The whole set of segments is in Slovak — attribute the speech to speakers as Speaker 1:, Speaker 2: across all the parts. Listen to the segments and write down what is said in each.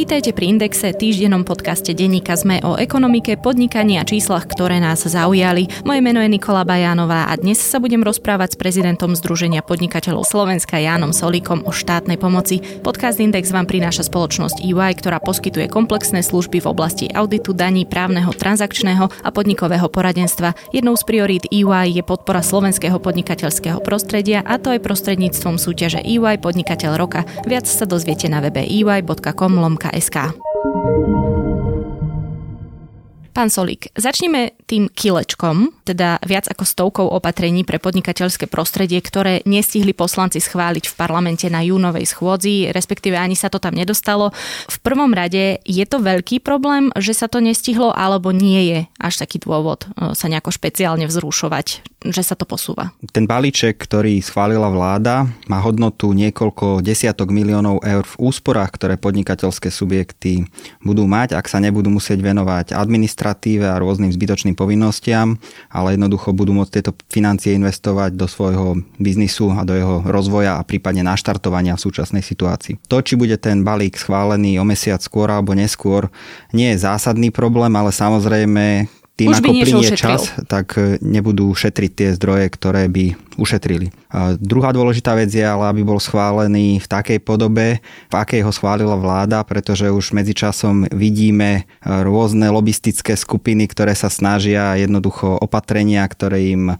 Speaker 1: Vítajte pri Indexe, týždennom podcaste denníka ZME o ekonomike, podnikaní a číslach, ktoré nás zaujali. Moje meno je Nikola Bajánová a dnes sa budem rozprávať s prezidentom Združenia podnikateľov Slovenska Jánom Solíkom o štátnej pomoci. Podcast Index vám prináša spoločnosť EY, ktorá poskytuje komplexné služby v oblasti auditu, daní, právneho, transakčného a podnikového poradenstva. Jednou z priorít EY je podpora slovenského podnikateľského prostredia a to aj prostredníctvom súťaže EY Podnikateľ roka. Viac sa dozviete na webe ey.com lomka SK. Pán Solík, začneme tým kilečkom, teda viac ako stovkou opatrení pre podnikateľské prostredie, ktoré nestihli poslanci schváliť v parlamente na júnovej schôdzi, respektíve ani sa to tam nedostalo. V prvom rade je to veľký problém, že sa to nestihlo, alebo nie je až taký dôvod e, sa nejako špeciálne vzrušovať, že sa to posúva?
Speaker 2: Ten balíček, ktorý schválila vláda, má hodnotu niekoľko desiatok miliónov eur v úsporách, ktoré podnikateľské subjekty budú mať, ak sa nebudú musieť venovať administratíve a rôznym zbytočným povinnostiam, ale jednoducho budú môcť tieto financie investovať do svojho biznisu a do jeho rozvoja a prípadne naštartovania v súčasnej situácii. To, či bude ten balík schválený o mesiac skôr alebo neskôr, nie je zásadný problém, ale samozrejme tým, Už ako plinie čas, tak nebudú šetriť tie zdroje, ktoré by ušetrili. A druhá dôležitá vec je ale, aby bol schválený v takej podobe, v akej ho schválila vláda, pretože už medzičasom vidíme e, rôzne lobistické skupiny, ktoré sa snažia jednoducho opatrenia, ktoré im e,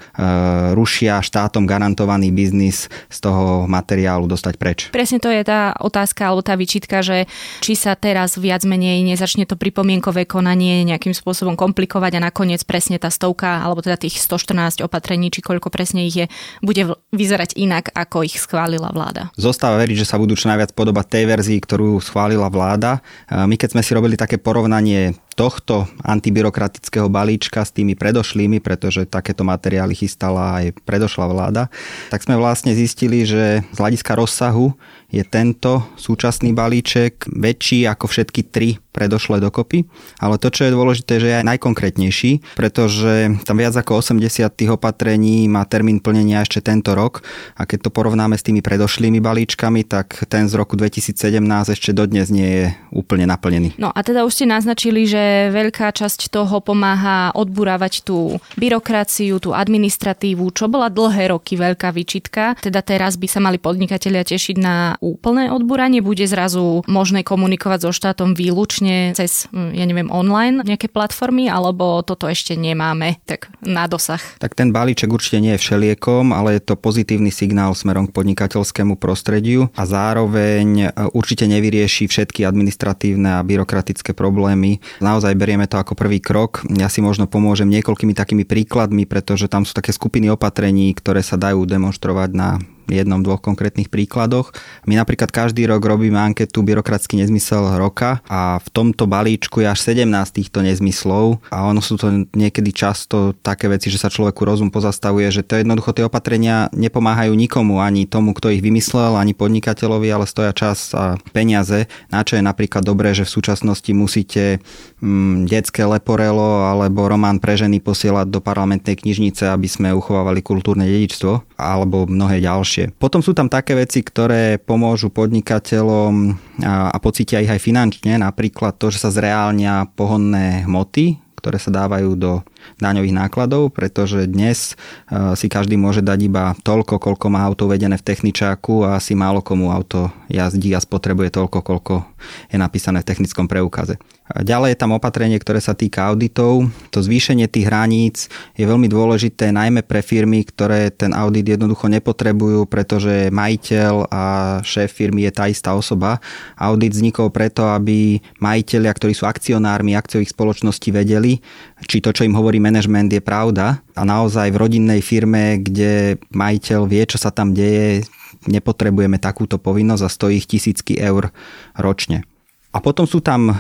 Speaker 2: rušia štátom garantovaný biznis z toho materiálu dostať preč.
Speaker 1: Presne to je tá otázka alebo tá vyčitka, že či sa teraz viac menej nezačne to pripomienkové konanie nejakým spôsobom komplikovať a nakoniec presne tá stovka alebo teda tých 114 opatrení, či koľko presne ich je, bude vyzerať inak, ako ich schválila vláda.
Speaker 2: Zostáva veriť, že sa budú čo najviac podobať tej verzii, ktorú schválila vláda. My keď sme si robili také porovnanie tohto antibyrokratického balíčka s tými predošlými, pretože takéto materiály chystala aj predošla vláda, tak sme vlastne zistili, že z hľadiska rozsahu je tento súčasný balíček väčší ako všetky tri predošlé dokopy. Ale to, čo je dôležité, že je aj najkonkrétnejší, pretože tam viac ako 80 tých opatrení má termín plnenia ešte tento rok a keď to porovnáme s tými predošlými balíčkami, tak ten z roku 2017 ešte dodnes nie je úplne naplnený.
Speaker 1: No a teda už ste naznačili, že veľká časť toho pomáha odburávať tú byrokraciu, tú administratívu, čo bola dlhé roky veľká výčitka. Teda teraz by sa mali podnikatelia tešiť na úplné odburanie, bude zrazu možné komunikovať so štátom výlučne cez, hm, ja neviem, online nejaké platformy, alebo toto ešte nemáme tak na dosah?
Speaker 2: Tak ten balíček určite nie je všeliekom, ale je to pozitívny signál smerom k podnikateľskému prostrediu a zároveň e, určite nevyrieši všetky administratívne a byrokratické problémy. Naozaj berieme to ako prvý krok. Ja si možno pomôžem niekoľkými takými príkladmi, pretože tam sú také skupiny opatrení, ktoré sa dajú demonstrovať na jednom, dvoch konkrétnych príkladoch. My napríklad každý rok robíme anketu Byrokratický nezmysel roka a v tomto balíčku je až 17 týchto nezmyslov a ono sú to niekedy často také veci, že sa človeku rozum pozastavuje, že to jednoducho tie opatrenia nepomáhajú nikomu, ani tomu, kto ich vymyslel, ani podnikateľovi, ale stoja čas a peniaze, na čo je napríklad dobré, že v súčasnosti musíte mm, detské leporelo alebo román pre ženy posielať do parlamentnej knižnice, aby sme uchovávali kultúrne dedičstvo alebo mnohé ďalšie lepšie. Potom sú tam také veci, ktoré pomôžu podnikateľom a, a pocítia ich aj finančne, napríklad to, že sa zreálnia pohonné hmoty, ktoré sa dávajú do daňových nákladov, pretože dnes e, si každý môže dať iba toľko, koľko má auto uvedené v techničáku a asi málo komu auto jazdí a spotrebuje toľko, koľko je napísané v technickom preukaze. Ďalej je tam opatrenie, ktoré sa týka auditov. To zvýšenie tých hraníc je veľmi dôležité najmä pre firmy, ktoré ten audit jednoducho nepotrebujú, pretože majiteľ a šéf firmy je tá istá osoba. Audit vznikol preto, aby majiteľia, ktorí sú akcionármi akciových spoločností, vedeli, či to, čo im hovorí manažment, je pravda. A naozaj v rodinnej firme, kde majiteľ vie, čo sa tam deje, nepotrebujeme takúto povinnosť a stojí ich tisícky eur ročne. A potom sú tam e,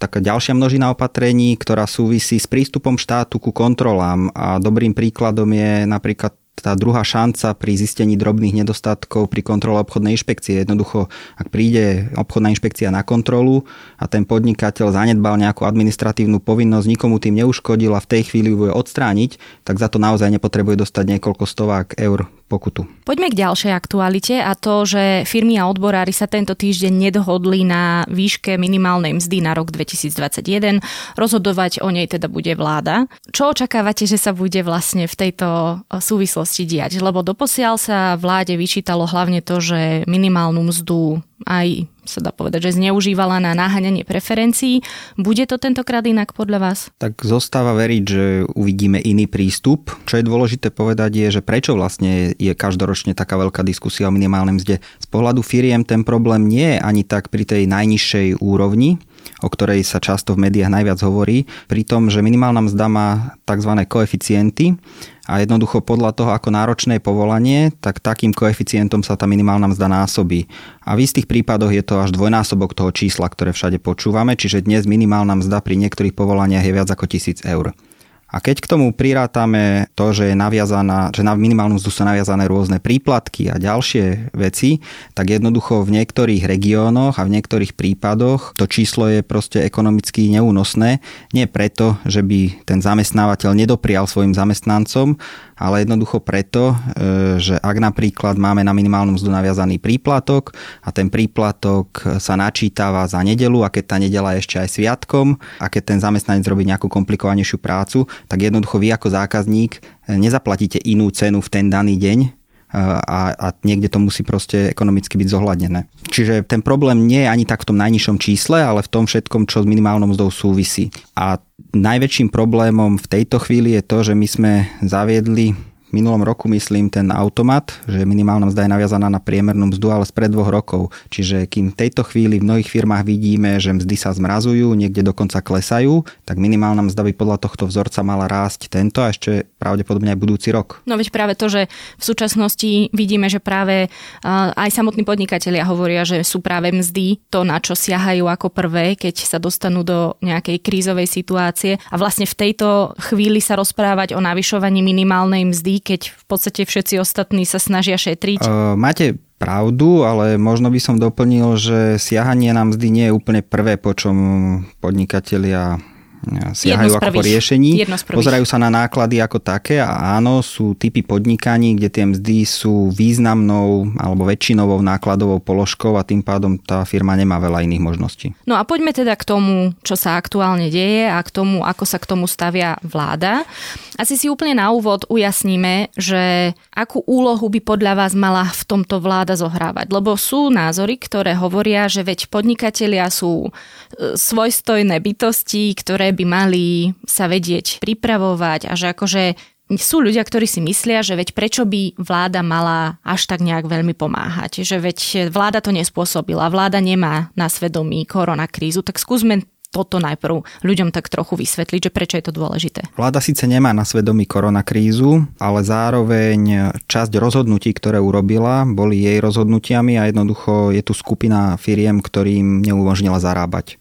Speaker 2: taká ďalšia množina opatrení, ktorá súvisí s prístupom štátu ku kontrolám. A dobrým príkladom je napríklad tá druhá šanca pri zistení drobných nedostatkov pri kontrole obchodnej inšpekcie. Jednoducho, ak príde obchodná inšpekcia na kontrolu a ten podnikateľ zanedbal nejakú administratívnu povinnosť, nikomu tým neuškodil a v tej chvíli ju odstrániť, tak za to naozaj nepotrebuje dostať niekoľko stovák eur pokutu.
Speaker 1: Poďme k ďalšej aktualite a to, že firmy a odborári sa tento týždeň nedohodli na výške minimálnej mzdy na rok 2021. Rozhodovať o nej teda bude vláda. Čo očakávate, že sa bude vlastne v tejto súvislosti diať? Lebo doposiaľ sa vláde vyčítalo hlavne to, že minimálnu mzdu aj sa dá povedať, že zneužívala na náhaňanie preferencií. Bude to tentokrát inak podľa vás?
Speaker 2: Tak zostáva veriť, že uvidíme iný prístup. Čo je dôležité povedať je, že prečo vlastne je každoročne taká veľká diskusia o minimálnej mzde. Z pohľadu firiem ten problém nie je ani tak pri tej najnižšej úrovni, o ktorej sa často v médiách najviac hovorí, pri tom, že minimálna mzda má tzv. koeficienty a jednoducho podľa toho, ako náročné je povolanie, tak takým koeficientom sa tá minimálna mzda násobí. A v istých prípadoch je to až dvojnásobok toho čísla, ktoré všade počúvame, čiže dnes minimálna mzda pri niektorých povolaniach je viac ako 1000 eur. A keď k tomu prirátame to, že je naviazaná, že na minimálnu mzdu sú naviazané rôzne príplatky a ďalšie veci, tak jednoducho v niektorých regiónoch a v niektorých prípadoch to číslo je proste ekonomicky neúnosné. Nie preto, že by ten zamestnávateľ nedoprial svojim zamestnancom, ale jednoducho preto, e, že ak napríklad máme na minimálnu mzdu naviazaný príplatok a ten príplatok sa načítava za nedelu a keď tá nedela je ešte aj sviatkom a keď ten zamestnanec robí nejakú komplikovanejšiu prácu, tak jednoducho vy ako zákazník nezaplatíte inú cenu v ten daný deň, a, a niekde to musí proste ekonomicky byť zohľadnené. Čiže ten problém nie je ani tak v tom najnižšom čísle, ale v tom všetkom, čo s minimálnou mzdou súvisí. A najväčším problémom v tejto chvíli je to, že my sme zaviedli minulom roku, myslím, ten automat, že minimálna mzda je naviazaná na priemernú mzdu, ale spred dvoch rokov. Čiže kým v tejto chvíli v mnohých firmách vidíme, že mzdy sa zmrazujú, niekde dokonca klesajú, tak minimálna mzda by podľa tohto vzorca mala rásť tento a ešte pravdepodobne aj budúci rok.
Speaker 1: No veď práve to, že v súčasnosti vidíme, že práve aj samotní podnikatelia hovoria, že sú práve mzdy to, na čo siahajú ako prvé, keď sa dostanú do nejakej krízovej situácie. A vlastne v tejto chvíli sa rozprávať o navyšovaní minimálnej mzdy keď v podstate všetci ostatní sa snažia šetriť? Uh,
Speaker 2: máte pravdu, ale možno by som doplnil, že siahanie na mzdy nie je úplne prvé, po čom podnikatelia siahajú ako po riešení. Pozerajú sa na náklady ako také a áno, sú typy podnikaní, kde tie mzdy sú významnou alebo väčšinovou nákladovou položkou a tým pádom tá firma nemá veľa iných možností.
Speaker 1: No a poďme teda k tomu, čo sa aktuálne deje a k tomu, ako sa k tomu stavia vláda. Asi si úplne na úvod ujasníme, že akú úlohu by podľa vás mala v tomto vláda zohrávať. Lebo sú názory, ktoré hovoria, že veď podnikatelia sú e, svojstojné bytosti, ktoré by mali sa vedieť pripravovať a že akože sú ľudia, ktorí si myslia, že veď prečo by vláda mala až tak nejak veľmi pomáhať. Že veď vláda to nespôsobila, vláda nemá na svedomí koronakrízu, tak skúsme toto najprv ľuďom tak trochu vysvetliť, že prečo je to dôležité.
Speaker 2: Vláda síce nemá na svedomí koronakrízu, ale zároveň časť rozhodnutí, ktoré urobila, boli jej rozhodnutiami a jednoducho je tu skupina firiem, ktorým neumožnila zarábať.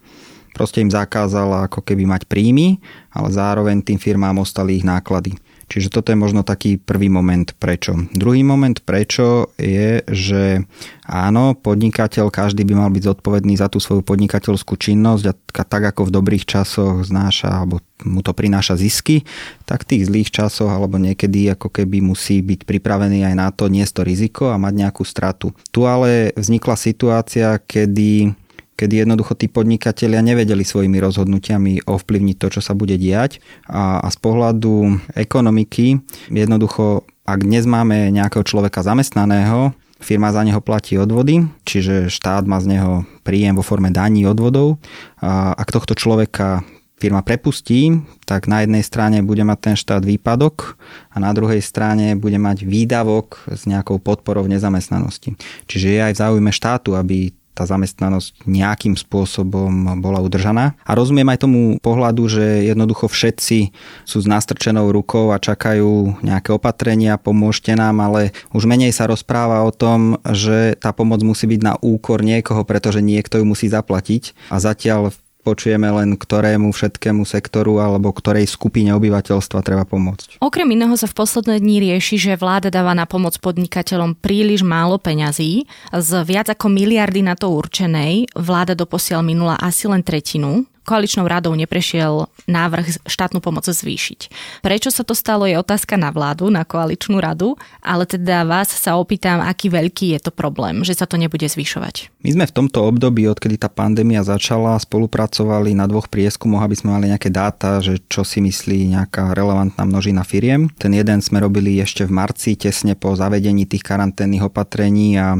Speaker 2: Proste im zakázala ako keby mať príjmy, ale zároveň tým firmám ostali ich náklady. Čiže toto je možno taký prvý moment prečo. Druhý moment prečo je, že áno, podnikateľ, každý by mal byť zodpovedný za tú svoju podnikateľskú činnosť a tak ako v dobrých časoch znáša alebo mu to prináša zisky, tak v tých zlých časoch alebo niekedy ako keby musí byť pripravený aj na to niesť to riziko a mať nejakú stratu. Tu ale vznikla situácia, kedy kedy jednoducho tí podnikatelia nevedeli svojimi rozhodnutiami ovplyvniť to, čo sa bude diať. A, a z pohľadu ekonomiky jednoducho, ak dnes máme nejakého človeka zamestnaného, firma za neho platí odvody, čiže štát má z neho príjem vo forme daní odvodov. A ak tohto človeka firma prepustí, tak na jednej strane bude mať ten štát výpadok a na druhej strane bude mať výdavok s nejakou podporou v nezamestnanosti. Čiže je aj v záujme štátu, aby tá zamestnanosť nejakým spôsobom bola udržaná. A rozumiem aj tomu pohľadu, že jednoducho všetci sú s nastrčenou rukou a čakajú nejaké opatrenia, pomôžte nám, ale už menej sa rozpráva o tom, že tá pomoc musí byť na úkor niekoho, pretože niekto ju musí zaplatiť. A zatiaľ počujeme len ktorému všetkému sektoru alebo ktorej skupine obyvateľstva treba pomôcť.
Speaker 1: Okrem iného sa v posledné dní rieši, že vláda dáva na pomoc podnikateľom príliš málo peňazí. Z viac ako miliardy na to určenej vláda doposiaľ minula asi len tretinu koaličnou radou neprešiel návrh štátnu pomoc zvýšiť. Prečo sa to stalo je otázka na vládu, na koaličnú radu, ale teda vás sa opýtam, aký veľký je to problém, že sa to nebude zvyšovať.
Speaker 2: My sme v tomto období, odkedy tá pandémia začala, spolupracovali na dvoch prieskumoch, aby sme mali nejaké dáta, že čo si myslí nejaká relevantná množina firiem. Ten jeden sme robili ešte v marci, tesne po zavedení tých karanténnych opatrení a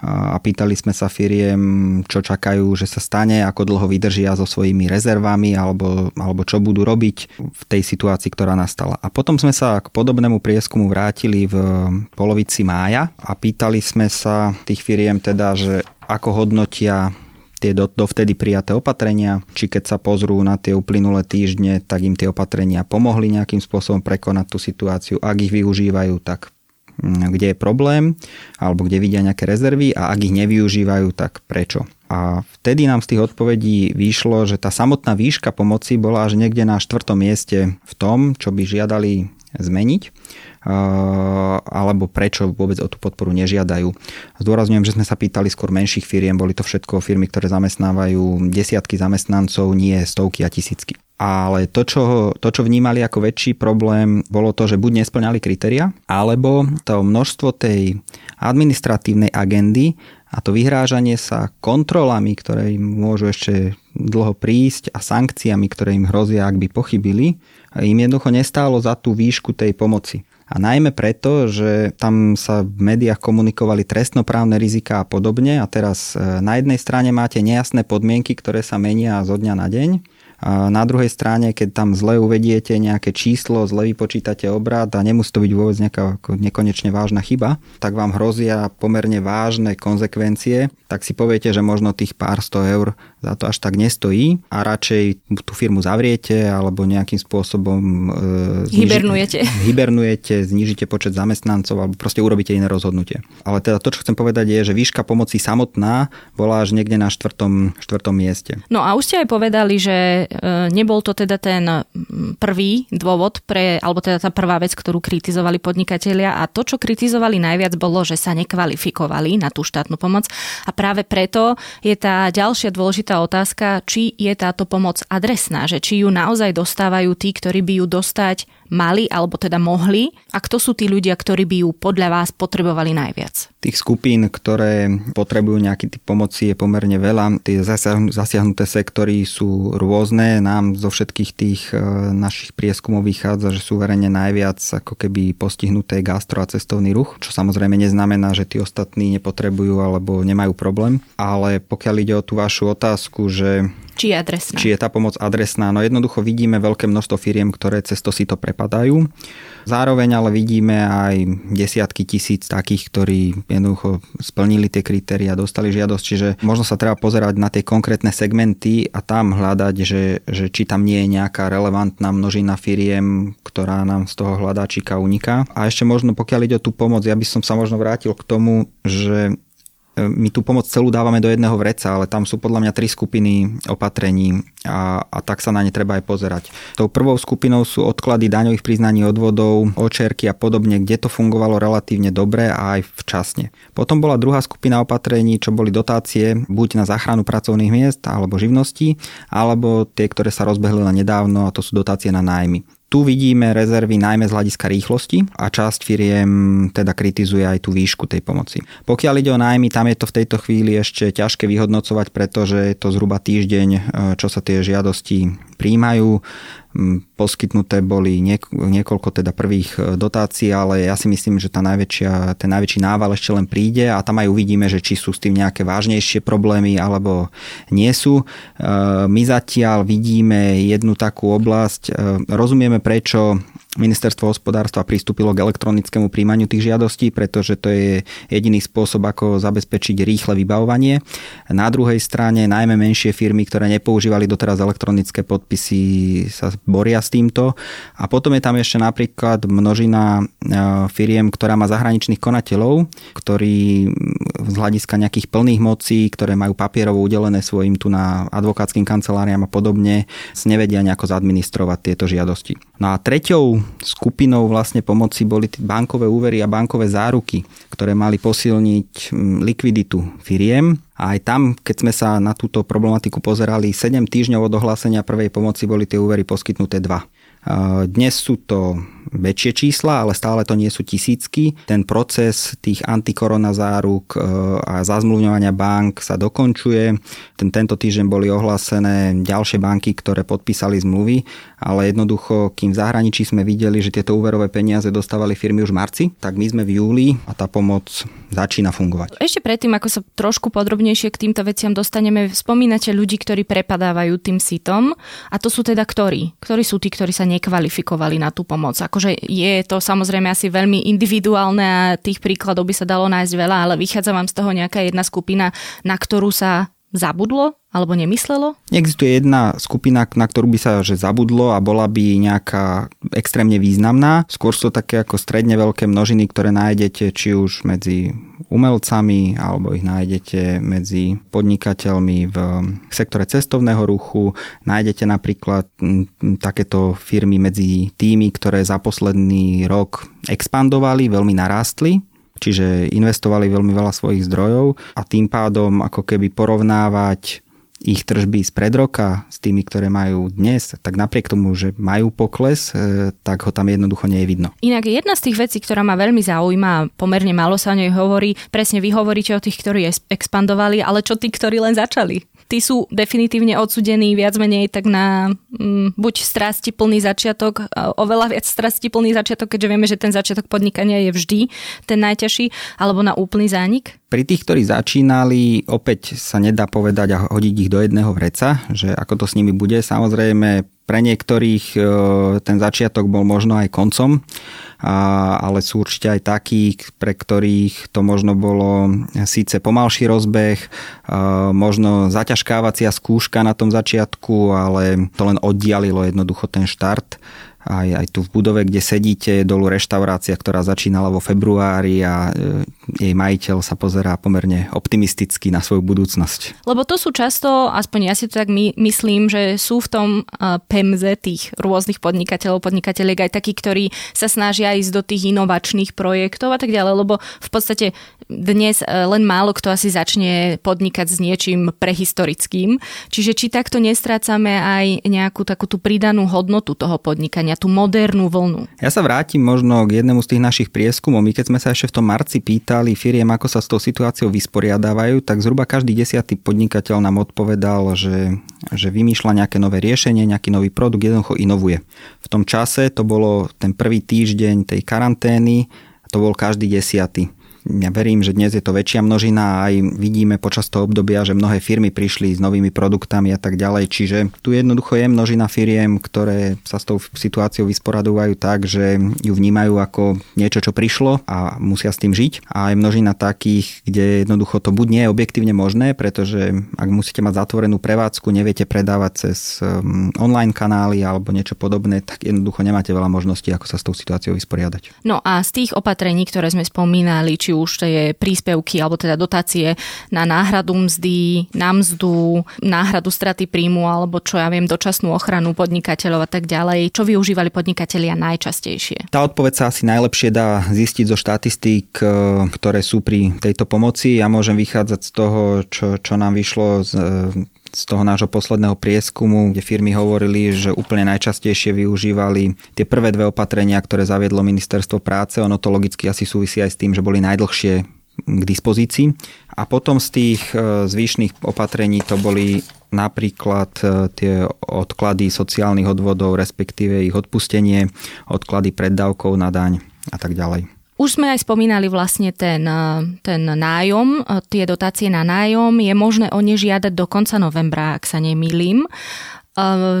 Speaker 2: a pýtali sme sa firiem, čo čakajú, že sa stane, ako dlho vydržia so svojimi rezervami alebo, alebo čo budú robiť v tej situácii, ktorá nastala. A potom sme sa k podobnému prieskumu vrátili v polovici mája a pýtali sme sa tých firiem teda, že ako hodnotia tie dovtedy prijaté opatrenia, či keď sa pozrú na tie uplynulé týždne, tak im tie opatrenia pomohli nejakým spôsobom prekonať tú situáciu. Ak ich využívajú, tak kde je problém alebo kde vidia nejaké rezervy a ak ich nevyužívajú, tak prečo. A vtedy nám z tých odpovedí vyšlo, že tá samotná výška pomoci bola až niekde na štvrtom mieste v tom, čo by žiadali zmeniť alebo prečo vôbec o tú podporu nežiadajú. Zdôrazňujem, že sme sa pýtali skôr menších firiem, boli to všetko firmy, ktoré zamestnávajú desiatky zamestnancov, nie stovky a tisícky. Ale to čo, to, čo vnímali ako väčší problém, bolo to, že buď nesplňali kritéria, alebo to množstvo tej administratívnej agendy a to vyhrážanie sa kontrolami, ktoré im môžu ešte dlho prísť a sankciami, ktoré im hrozia, ak by pochybili, im jednoducho nestálo za tú výšku tej pomoci. A najmä preto, že tam sa v médiách komunikovali trestnoprávne rizika a podobne a teraz e, na jednej strane máte nejasné podmienky, ktoré sa menia zo dňa na deň na druhej strane, keď tam zle uvediete nejaké číslo, zle vypočítate obrad a nemusí to byť vôbec nejaká nekonečne vážna chyba, tak vám hrozia pomerne vážne konsekvencie, tak si poviete, že možno tých pár sto eur za to až tak nestojí a radšej tú firmu zavriete alebo nejakým spôsobom
Speaker 1: e, zniži, hibernujete.
Speaker 2: hibernujete, znižíte počet zamestnancov alebo proste urobíte iné rozhodnutie. Ale teda to, čo chcem povedať je, že výška pomoci samotná bola až niekde na štvrtom, štvrtom mieste.
Speaker 1: No a už ste aj povedali, že nebol to teda ten prvý dôvod pre, alebo teda tá prvá vec, ktorú kritizovali podnikatelia. A to, čo kritizovali najviac bolo, že sa nekvalifikovali na tú štátnu pomoc. A práve preto je tá ďalšia dôležitá otázka, či je táto pomoc adresná, že či ju naozaj dostávajú tí, ktorí by ju dostať mali alebo teda mohli a kto sú tí ľudia, ktorí by ju podľa vás potrebovali najviac?
Speaker 2: Tých skupín, ktoré potrebujú nejaký typ pomoci je pomerne veľa. Tie zasiahnuté sektory sú rôzne. Nám zo všetkých tých e, našich prieskumov vychádza, že sú verejne najviac ako keby postihnuté gastro a cestovný ruch, čo samozrejme neznamená, že tí ostatní nepotrebujú alebo nemajú problém. Ale pokiaľ ide o tú vašu otázku, že
Speaker 1: či je adresná.
Speaker 2: Či je tá pomoc adresná. No jednoducho vidíme veľké množstvo firiem, ktoré cez to si to prepadajú. Zároveň ale vidíme aj desiatky tisíc takých, ktorí jednoducho splnili tie kritéria, dostali žiadosť, čiže možno sa treba pozerať na tie konkrétne segmenty a tam hľadať, že, že či tam nie je nejaká relevantná množina firiem, ktorá nám z toho hľadáčika uniká. A ešte možno pokiaľ ide o tú pomoc, ja by som sa možno vrátil k tomu, že my tú pomoc celú dávame do jedného vreca, ale tam sú podľa mňa tri skupiny opatrení a, a tak sa na ne treba aj pozerať. Tou prvou skupinou sú odklady daňových priznaní odvodov, očerky a podobne, kde to fungovalo relatívne dobre a aj včasne. Potom bola druhá skupina opatrení, čo boli dotácie buď na záchranu pracovných miest alebo živností, alebo tie, ktoré sa rozbehli len nedávno a to sú dotácie na nájmy. Tu vidíme rezervy najmä z hľadiska rýchlosti a časť firiem teda kritizuje aj tú výšku tej pomoci. Pokiaľ ide o nájmy, tam je to v tejto chvíli ešte ťažké vyhodnocovať, pretože je to zhruba týždeň, e, čo sa tie žiadosti príjmajú. Poskytnuté boli niekoľko teda prvých e, dotácií, ale ja si myslím, že tá najväčšia, ten najväčší nával ešte len príde a tam aj uvidíme, že či sú s tým nejaké vážnejšie problémy alebo nie sú. E, my zatiaľ vidíme jednu takú oblasť, rozumieme prečo ministerstvo hospodárstva pristúpilo k elektronickému príjmaniu tých žiadostí, pretože to je jediný spôsob, ako zabezpečiť rýchle vybavovanie. Na druhej strane najmä menšie firmy, ktoré nepoužívali doteraz elektronické podpisy, sa boria s týmto. A potom je tam ešte napríklad množina e, firiem, ktorá má zahraničných konateľov, ktorí z hľadiska nejakých plných mocí, ktoré majú papierovo udelené svojim tu na advokátskym kanceláriám a podobne, nevedia nejako zadministrovať tieto žiadosti. No a treťou skupinou vlastne pomoci boli bankové úvery a bankové záruky, ktoré mali posilniť likviditu firiem. A aj tam, keď sme sa na túto problematiku pozerali, 7 týždňov od ohlásenia prvej pomoci boli tie úvery poskytnuté dva. Dnes sú to väčšie čísla, ale stále to nie sú tisícky. Ten proces tých antikoronazáruk e, a zazmluvňovania bank sa dokončuje. Ten, tento týždeň boli ohlásené ďalšie banky, ktoré podpísali zmluvy, ale jednoducho, kým v zahraničí sme videli, že tieto úverové peniaze dostávali firmy už v marci, tak my sme v júli a tá pomoc začína fungovať.
Speaker 1: Ešte predtým, ako sa trošku podrobnejšie k týmto veciam dostaneme, spomínate ľudí, ktorí prepadávajú tým sitom a to sú teda ktorí? Ktorí sú tí, ktorí sa nekvalifikovali na tú pomoc. Akože je to samozrejme asi veľmi individuálne a tých príkladov by sa dalo nájsť veľa, ale vychádza vám z toho nejaká jedna skupina, na ktorú sa zabudlo alebo nemyslelo?
Speaker 2: Existuje jedna skupina, na ktorú by sa že zabudlo a bola by nejaká extrémne významná. Skôr sú také ako stredne veľké množiny, ktoré nájdete či už medzi umelcami alebo ich nájdete medzi podnikateľmi v sektore cestovného ruchu. Nájdete napríklad takéto firmy medzi tými, ktoré za posledný rok expandovali, veľmi narástli čiže investovali veľmi veľa svojich zdrojov a tým pádom ako keby porovnávať ich tržby z pred roka s tými, ktoré majú dnes, tak napriek tomu, že majú pokles, e, tak ho tam jednoducho nie je vidno.
Speaker 1: Inak jedna z tých vecí, ktorá ma veľmi zaujíma, pomerne málo sa o nej hovorí, presne vy hovoríte o tých, ktorí expandovali, ale čo tí, ktorí len začali? tí sú definitívne odsudení viac menej tak na mm, buď strasti plný začiatok, oveľa viac strasti plný začiatok, keďže vieme, že ten začiatok podnikania je vždy ten najťažší, alebo na úplný zánik?
Speaker 2: Pri tých, ktorí začínali, opäť sa nedá povedať a hodiť ich do jedného vreca, že ako to s nimi bude. Samozrejme, pre niektorých e, ten začiatok bol možno aj koncom, ale sú určite aj takí, pre ktorých to možno bolo síce pomalší rozbeh, e, možno zaťažkávacia skúška na tom začiatku, ale to len oddialilo jednoducho ten štart aj, aj tu v budove, kde sedíte, je dolu reštaurácia, ktorá začínala vo februári a e, jej majiteľ sa pozerá pomerne optimisticky na svoju budúcnosť.
Speaker 1: Lebo to sú často, aspoň ja si to tak my, myslím, že sú v tom uh, pemze tých rôznych podnikateľov, podnikateľiek aj takí, ktorí sa snažia ísť do tých inovačných projektov a tak ďalej, lebo v podstate dnes uh, len málo kto asi začne podnikať s niečím prehistorickým. Čiže či takto nestrácame aj nejakú takú tú pridanú hodnotu toho podnikania vzdelávania, tú modernú vlnu.
Speaker 2: Ja sa vrátim možno k jednému z tých našich prieskumov. My keď sme sa ešte v tom marci pýtali firiem, ako sa s tou situáciou vysporiadávajú, tak zhruba každý desiatý podnikateľ nám odpovedal, že, že vymýšľa nejaké nové riešenie, nejaký nový produkt, jednoducho inovuje. V tom čase to bolo ten prvý týždeň tej karantény, to bol každý desiatý ja verím, že dnes je to väčšia množina a aj vidíme počas toho obdobia, že mnohé firmy prišli s novými produktami a tak ďalej. Čiže tu jednoducho je množina firiem, ktoré sa s tou situáciou vysporadujú tak, že ju vnímajú ako niečo, čo prišlo a musia s tým žiť. A aj množina takých, kde jednoducho to buď nie je objektívne možné, pretože ak musíte mať zatvorenú prevádzku, neviete predávať cez um, online kanály alebo niečo podobné, tak jednoducho nemáte veľa možností, ako sa s tou situáciou vysporiadať.
Speaker 1: No a z tých opatrení, ktoré sme spomínali, či či už tie príspevky alebo teda dotácie na náhradu mzdy, na mzdu, náhradu straty príjmu alebo čo ja viem, dočasnú ochranu podnikateľov a tak ďalej. Čo využívali podnikatelia najčastejšie?
Speaker 2: Tá odpoveď sa asi najlepšie dá zistiť zo štatistík, e, ktoré sú pri tejto pomoci. Ja môžem vychádzať z toho, čo, čo nám vyšlo z z toho nášho posledného prieskumu, kde firmy hovorili, že úplne najčastejšie využívali tie prvé dve opatrenia, ktoré zaviedlo ministerstvo práce. Ono to logicky asi súvisí aj s tým, že boli najdlhšie k dispozícii. A potom z tých e, zvyšných opatrení to boli napríklad e, tie odklady sociálnych odvodov, respektíve ich odpustenie, odklady preddávkov na daň a tak ďalej.
Speaker 1: Už sme aj spomínali vlastne ten, eh, ten nájom, eh, tie dotácie na nájom. Je možné o ne žiadať do konca novembra, ak sa nemýlim.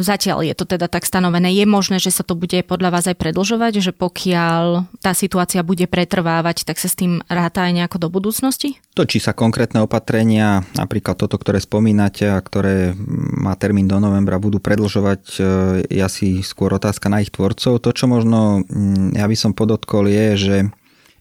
Speaker 1: Zatiaľ je to teda tak stanovené. Je možné, že sa to bude podľa vás aj predlžovať, že pokiaľ tá situácia bude pretrvávať, tak sa s tým ráta aj nejako do budúcnosti?
Speaker 2: To, či sa konkrétne opatrenia, napríklad toto, ktoré spomínate a ktoré má termín do novembra, budú predlžovať, je asi skôr otázka na ich tvorcov. To, čo možno mm, ja by som podotkol, je, že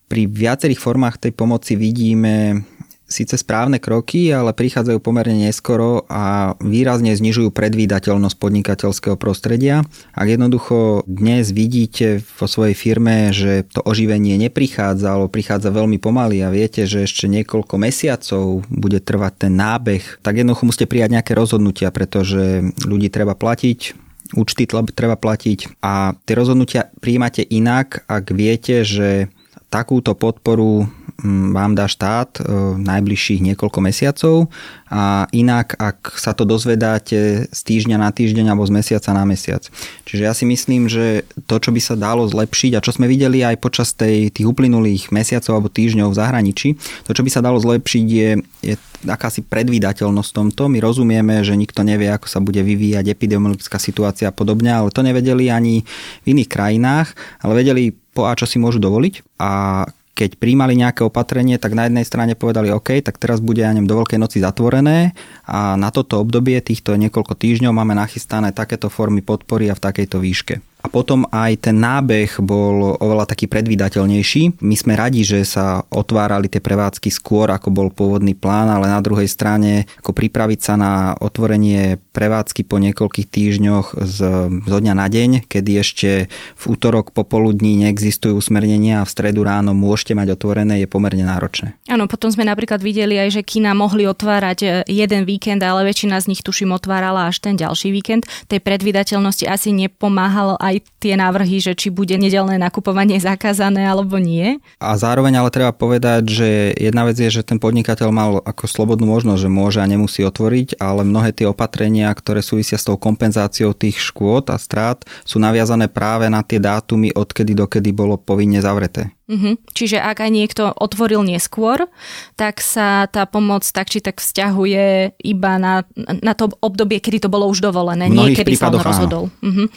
Speaker 2: pri viacerých formách tej pomoci vidíme síce správne kroky, ale prichádzajú pomerne neskoro a výrazne znižujú predvídateľnosť podnikateľského prostredia. Ak jednoducho dnes vidíte vo svojej firme, že to oživenie neprichádza, alebo prichádza veľmi pomaly a viete, že ešte niekoľko mesiacov bude trvať ten nábeh, tak jednoducho musíte prijať nejaké rozhodnutia, pretože ľudí treba platiť, účty treba platiť a tie rozhodnutia príjmate inak, ak viete, že takúto podporu vám dá štát e, najbližších niekoľko mesiacov a inak, ak sa to dozvedáte z týždňa na týždeň alebo z mesiaca na mesiac. Čiže ja si myslím, že to, čo by sa dalo zlepšiť a čo sme videli aj počas tej, tých uplynulých mesiacov alebo týždňov v zahraničí, to, čo by sa dalo zlepšiť je, je akási predvídateľnosť v tomto. My rozumieme, že nikto nevie, ako sa bude vyvíjať epidemiologická situácia a podobne, ale to nevedeli ani v iných krajinách, ale vedeli po a čo si môžu dovoliť a keď príjmali nejaké opatrenie, tak na jednej strane povedali OK, tak teraz bude, ja neviem, do Veľkej noci zatvorené a na toto obdobie týchto niekoľko týždňov máme nachystané takéto formy podpory a v takejto výške. A potom aj ten nábeh bol oveľa taký predvídateľnejší. My sme radi, že sa otvárali tie prevádzky skôr, ako bol pôvodný plán, ale na druhej strane ako pripraviť sa na otvorenie prevádzky po niekoľkých týždňoch z, zo dňa na deň, kedy ešte v útorok popoludní neexistujú usmernenia a v stredu ráno môžete mať otvorené, je pomerne náročné.
Speaker 1: Áno, potom sme napríklad videli aj, že kina mohli otvárať e, jeden víkend, ale väčšina z nich tuším otvárala až ten ďalší víkend. Tej predvídateľnosti asi nepomáhalo aj tie návrhy, že či bude nedelné nakupovanie zakázané alebo nie.
Speaker 2: A zároveň ale treba povedať, že jedna vec je, že ten podnikateľ mal ako slobodnú možnosť, že môže a nemusí otvoriť, ale mnohé tie opatrenia, ktoré súvisia s tou kompenzáciou tých škôd a strát, sú naviazané práve na tie dátumy, odkedy dokedy bolo povinne zavreté.
Speaker 1: Uh-huh. Čiže ak aj niekto otvoril neskôr, tak sa tá pomoc tak či tak vzťahuje iba na, na to obdobie, kedy to bolo už dovolené, nie kedy sa on rozhodol. Uh-huh.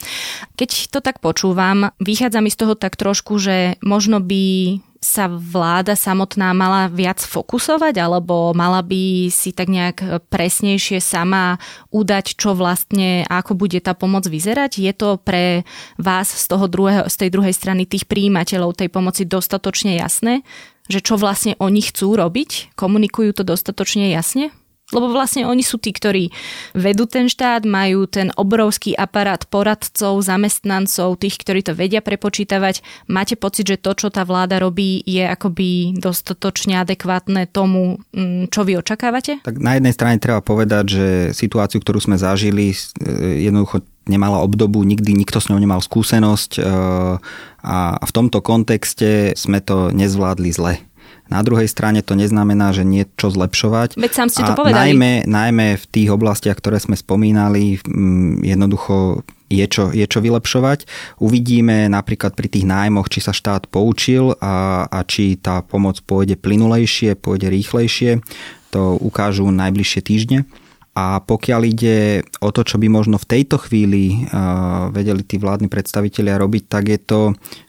Speaker 1: Keď to tak počúvam, vychádza mi z toho tak trošku, že možno by sa vláda samotná mala viac fokusovať, alebo mala by si tak nejak presnejšie sama udať, čo vlastne, ako bude tá pomoc vyzerať? Je to pre vás z, toho druhého, z tej druhej strany tých príjimateľov tej pomoci dostatočne jasné? Že čo vlastne oni chcú robiť? Komunikujú to dostatočne jasne? Lebo vlastne oni sú tí, ktorí vedú ten štát, majú ten obrovský aparát poradcov, zamestnancov, tých, ktorí to vedia prepočítavať. Máte pocit, že to, čo tá vláda robí, je akoby dostatočne adekvátne tomu, mm, čo vy očakávate?
Speaker 2: Tak na jednej strane treba povedať, že situáciu, ktorú sme zažili, e, jednoducho nemala obdobu, nikdy nikto s ňou nemal skúsenosť e, a v tomto kontexte sme to nezvládli zle na druhej strane to neznamená, že niečo zlepšovať.
Speaker 1: Veď sám ste to povedali.
Speaker 2: Najmä, najmä v tých oblastiach, ktoré sme spomínali, mm, jednoducho je čo, je čo vylepšovať. Uvidíme napríklad pri tých nájmoch, či sa štát poučil a, a či tá pomoc pôjde plynulejšie, pôjde rýchlejšie. To ukážu najbližšie týždne. A pokiaľ ide o to, čo by možno v tejto chvíli uh, vedeli tí vládni predstavitelia robiť, tak je to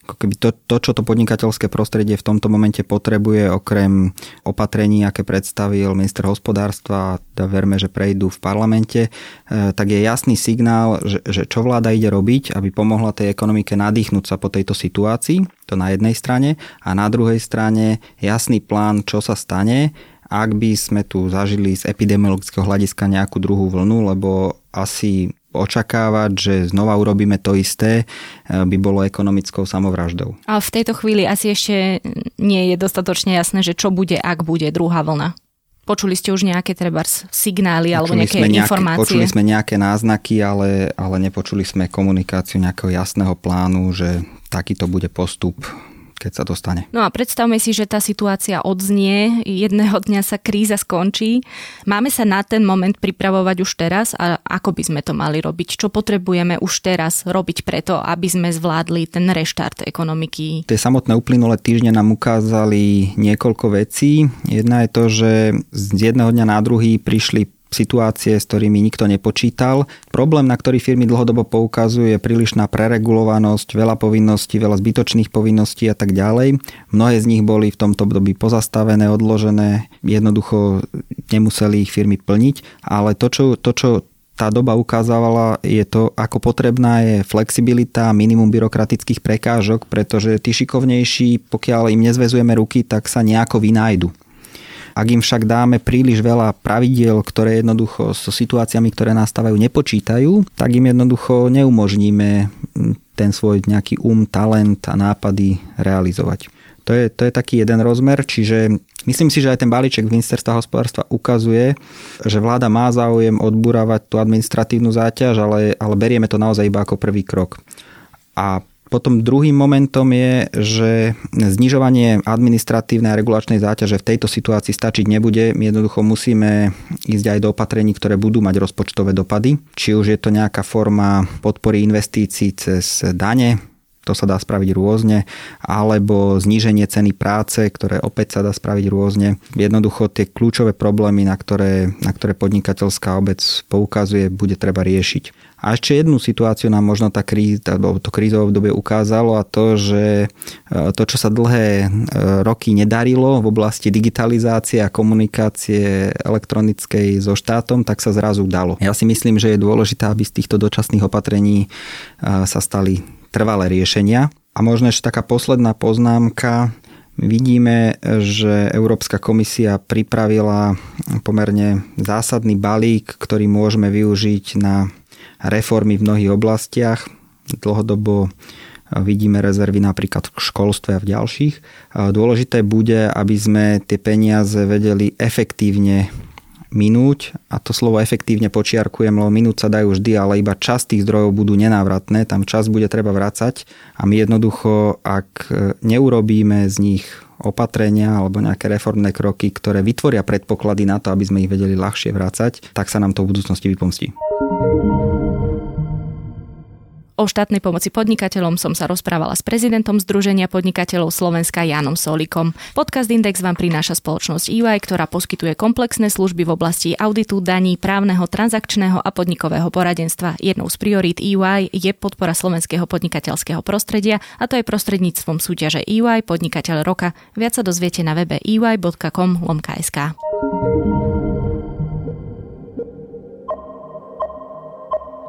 Speaker 2: ako keby to, to, čo to podnikateľské prostredie v tomto momente potrebuje, okrem opatrení, aké predstavil minister hospodárstva, da verme, že prejdú v parlamente, uh, tak je jasný signál, že, že čo vláda ide robiť, aby pomohla tej ekonomike nadýchnúť sa po tejto situácii, to na jednej strane, a na druhej strane jasný plán, čo sa stane, ak by sme tu zažili z epidemiologického hľadiska nejakú druhú vlnu, lebo asi očakávať, že znova urobíme to isté, e, by bolo ekonomickou samovraždou.
Speaker 1: Ale v tejto chvíli asi ešte nie je dostatočne jasné, že čo bude, ak bude druhá vlna. Počuli ste už nejaké treba signály počuli alebo nejaké, nejaké informácie?
Speaker 2: Počuli sme nejaké náznaky, ale, ale nepočuli sme komunikáciu nejakého jasného plánu, že takýto bude postup keď sa to stane.
Speaker 1: No a predstavme si, že tá situácia odznie, jedného dňa sa kríza skončí. Máme sa na ten moment pripravovať už teraz a ako by sme to mali robiť? Čo potrebujeme už teraz robiť preto, aby sme zvládli ten reštart ekonomiky?
Speaker 2: Tie samotné uplynulé týždne nám ukázali niekoľko vecí. Jedna je to, že z jedného dňa na druhý prišli situácie, s ktorými nikto nepočítal. Problém, na ktorý firmy dlhodobo poukazujú, je prílišná preregulovanosť, veľa povinností, veľa zbytočných povinností a tak ďalej. Mnohé z nich boli v tomto období pozastavené, odložené, jednoducho nemuseli ich firmy plniť, ale to, čo, to, čo tá doba ukázávala, je to, ako potrebná je flexibilita, minimum byrokratických prekážok, pretože tí šikovnejší, pokiaľ im nezvezujeme ruky, tak sa nejako vynájdu. Ak im však dáme príliš veľa pravidiel, ktoré jednoducho so situáciami, ktoré nastávajú, nepočítajú, tak im jednoducho neumožníme ten svoj nejaký um, talent a nápady realizovať. To je, to je taký jeden rozmer, čiže myslím si, že aj ten balíček ministerstva hospodárstva ukazuje, že vláda má záujem odburávať tú administratívnu záťaž, ale, ale berieme to naozaj iba ako prvý krok. A potom druhým momentom je, že znižovanie administratívnej a regulačnej záťaže v tejto situácii stačiť nebude. My jednoducho musíme ísť aj do opatrení, ktoré budú mať rozpočtové dopady. Či už je to nejaká forma podpory investícií cez dane, to sa dá spraviť rôzne, alebo zníženie ceny práce, ktoré opäť sa dá spraviť rôzne. Jednoducho tie kľúčové problémy, na ktoré, na ktoré podnikateľská obec poukazuje, bude treba riešiť. A ešte jednu situáciu nám možno tá kríza, alebo to krízové obdobie ukázalo a to, že e, to, čo sa dlhé e, roky nedarilo v oblasti digitalizácie a komunikácie elektronickej so štátom, tak sa zrazu dalo. Ja si myslím, že je dôležité, aby z týchto dočasných opatrení e, sa stali trvalé riešenia. A možno ešte taká posledná poznámka. Vidíme, že Európska komisia pripravila pomerne zásadný balík, ktorý môžeme využiť na reformy v mnohých oblastiach. Dlhodobo vidíme rezervy napríklad v školstve a v ďalších. Dôležité bude, aby sme tie peniaze vedeli efektívne minúť a to slovo efektívne počiarkujem, lebo minúť sa dajú vždy, ale iba časť tých zdrojov budú nenávratné, tam čas bude treba vrácať a my jednoducho, ak neurobíme z nich opatrenia alebo nejaké reformné kroky, ktoré vytvoria predpoklady na to, aby sme ich vedeli ľahšie vrácať, tak sa nám to v budúcnosti vypomstí.
Speaker 1: O štátnej pomoci podnikateľom som sa rozprávala s prezidentom Združenia podnikateľov Slovenska Jánom Solikom. Podcast Index vám prináša spoločnosť EY, ktorá poskytuje komplexné služby v oblasti auditu, daní, právneho, transakčného a podnikového poradenstva. Jednou z priorít EY je podpora slovenského podnikateľského prostredia a to je prostredníctvom súťaže EY Podnikateľ roka. Viac sa dozviete na webe ey.com.sk.